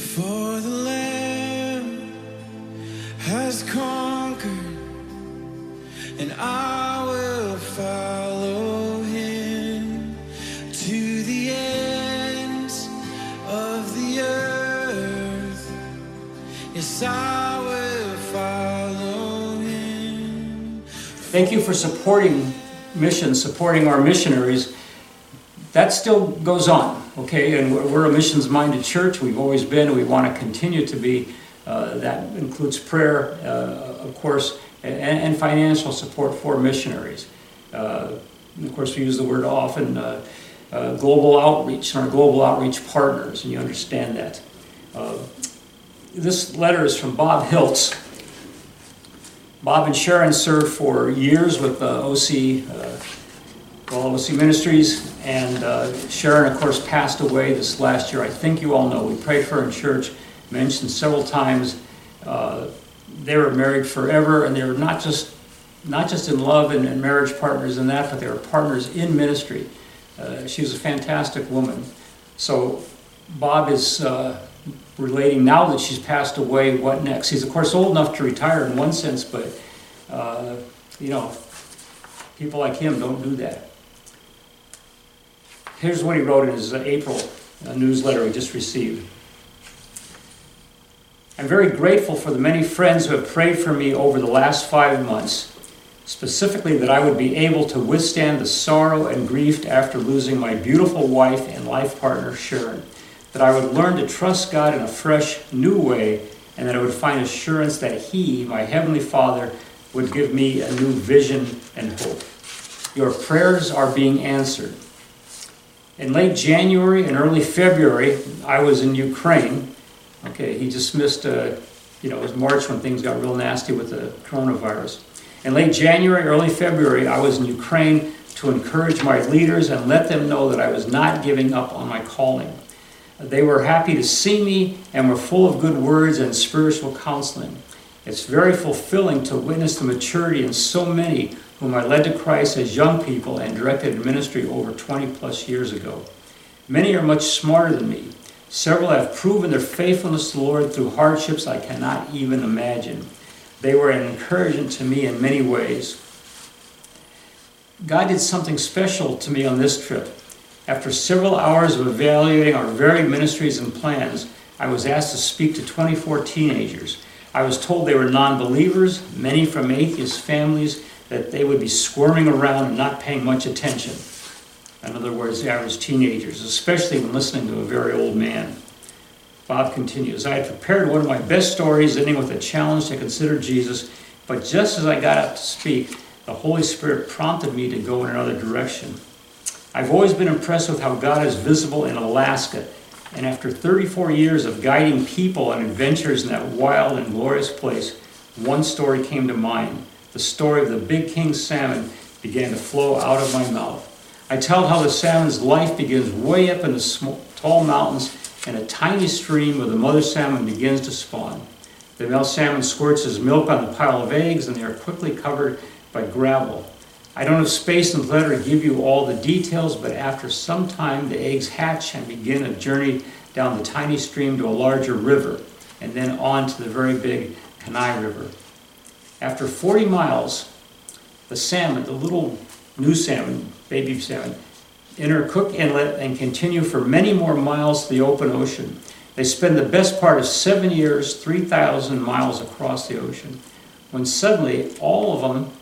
For the Lamb has conquered, and I will follow him to the of the earth. Yes, I will follow him. Thank you for supporting missions, supporting our missionaries. That still goes on, okay? And we're, we're a missions minded church. We've always been. We want to continue to be. Uh, that includes prayer, uh, of course, and, and financial support for missionaries. Uh, of course, we use the word often uh, uh, global outreach and our global outreach partners, and you understand that. Uh, this letter is from Bob Hiltz. Bob and Sharon served for years with OC, well, OC Ministries, and uh, Sharon, of course, passed away this last year. I think you all know. We prayed for her in church, mentioned several times. Uh, they were married forever, and they were not just not just in love and, and marriage partners and that, but they were partners in ministry. Uh, she was a fantastic woman. So Bob is uh, relating now that she's passed away, what next? He's, of course, old enough to retire in one sense, but, uh, you know, people like him don't do that. Here's what he wrote in his uh, April uh, newsletter we just received. I'm very grateful for the many friends who have prayed for me over the last five months, specifically that I would be able to withstand the sorrow and grief after losing my beautiful wife and life partner, Sharon that I would learn to trust God in a fresh, new way, and that I would find assurance that He, my Heavenly Father, would give me a new vision and hope. Your prayers are being answered. In late January and early February, I was in Ukraine. Okay, he dismissed, missed, uh, you know, it was March when things got real nasty with the coronavirus. In late January, early February, I was in Ukraine to encourage my leaders and let them know that I was not giving up on my calling. They were happy to see me and were full of good words and spiritual counseling. It's very fulfilling to witness the maturity in so many whom I led to Christ as young people and directed in ministry over 20 plus years ago. Many are much smarter than me. Several have proven their faithfulness to the Lord through hardships I cannot even imagine. They were an encouragement to me in many ways. God did something special to me on this trip. After several hours of evaluating our varied ministries and plans, I was asked to speak to 24 teenagers. I was told they were non believers, many from atheist families, that they would be squirming around and not paying much attention. In other words, the average teenagers, especially when listening to a very old man. Bob continues I had prepared one of my best stories, ending with a challenge to consider Jesus, but just as I got up to speak, the Holy Spirit prompted me to go in another direction. I've always been impressed with how God is visible in Alaska. And after 34 years of guiding people on adventures in that wild and glorious place, one story came to mind. The story of the big king salmon began to flow out of my mouth. I tell how the salmon's life begins way up in the small, tall mountains and a tiny stream where the mother salmon begins to spawn. The male salmon squirts his milk on the pile of eggs and they are quickly covered by gravel. I don't have space in the letter to give you all the details, but after some time, the eggs hatch and begin a journey down the tiny stream to a larger river, and then on to the very big Kenai River. After 40 miles, the salmon, the little new salmon, baby salmon, enter Cook Inlet and continue for many more miles to the open ocean. They spend the best part of seven years, 3,000 miles across the ocean, when suddenly all of them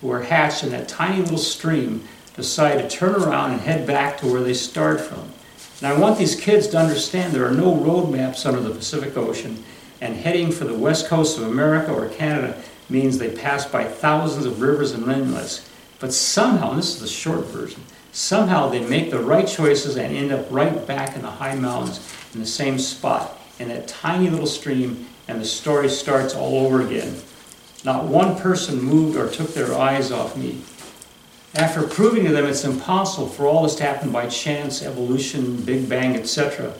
who are hatched in that tiny little stream decide to turn around and head back to where they started from. And I want these kids to understand there are no road maps under the Pacific Ocean, and heading for the west coast of America or Canada means they pass by thousands of rivers and inlets. But somehow, and this is the short version, somehow they make the right choices and end up right back in the high mountains in the same spot, in that tiny little stream, and the story starts all over again. Not one person moved or took their eyes off me. After proving to them it's impossible for all this to happen by chance, evolution, Big Bang, etc.,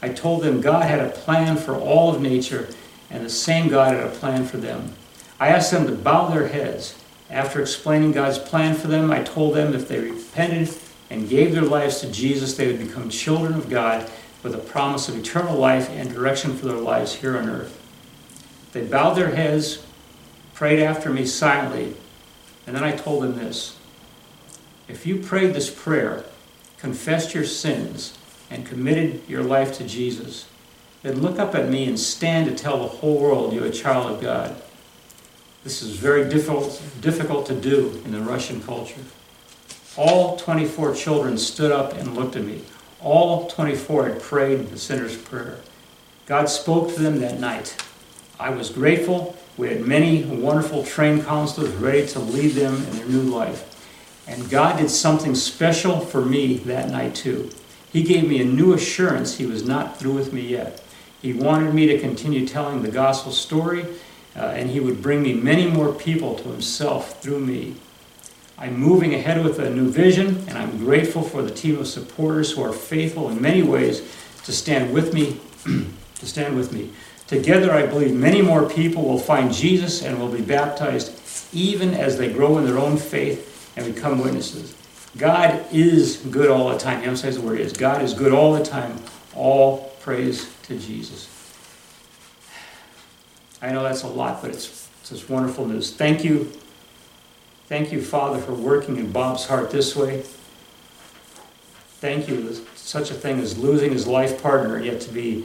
I told them God had a plan for all of nature, and the same God had a plan for them. I asked them to bow their heads. After explaining God's plan for them, I told them if they repented and gave their lives to Jesus, they would become children of God, with a promise of eternal life and direction for their lives here on earth. They bowed their heads, prayed after me silently, and then I told them this If you prayed this prayer, confessed your sins, and committed your life to Jesus, then look up at me and stand to tell the whole world you're a child of God. This is very difficult, difficult to do in the Russian culture. All 24 children stood up and looked at me. All 24 had prayed the sinner's prayer. God spoke to them that night. I was grateful. We had many wonderful trained counselors ready to lead them in their new life. And God did something special for me that night, too. He gave me a new assurance He was not through with me yet. He wanted me to continue telling the gospel story, uh, and He would bring me many more people to Himself through me. I'm moving ahead with a new vision, and I'm grateful for the team of supporters who are faithful in many ways to stand with me. to stand with me. Together, I believe many more people will find Jesus and will be baptized, even as they grow in their own faith and become witnesses. God is good all the time. He emphasizes the word is. God is good all the time. All praise to Jesus. I know that's a lot, but it's, it's just wonderful news. Thank you Thank you, Father, for working in Bob's heart this way. Thank you such a thing as losing his life partner, yet to be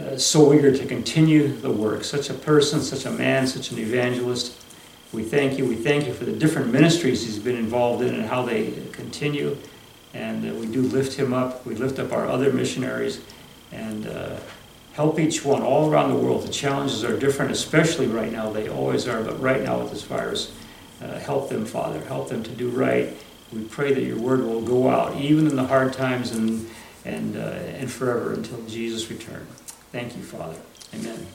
uh, so eager to continue the work. Such a person, such a man, such an evangelist. We thank you. We thank you for the different ministries he's been involved in and how they continue. And uh, we do lift him up. We lift up our other missionaries and uh, help each one all around the world. The challenges are different, especially right now. They always are, but right now with this virus. Uh, help them, Father. Help them to do right. We pray that your word will go out, even in the hard times and, and, uh, and forever until Jesus' return. Thank you, Father. Amen.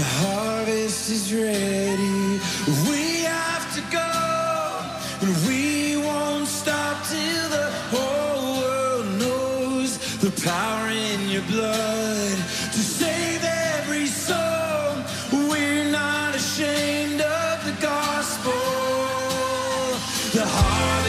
The harvest is ready. We have to go, and we won't stop till the whole world knows the power in your blood to save every soul. We're not ashamed of the gospel. The harvest.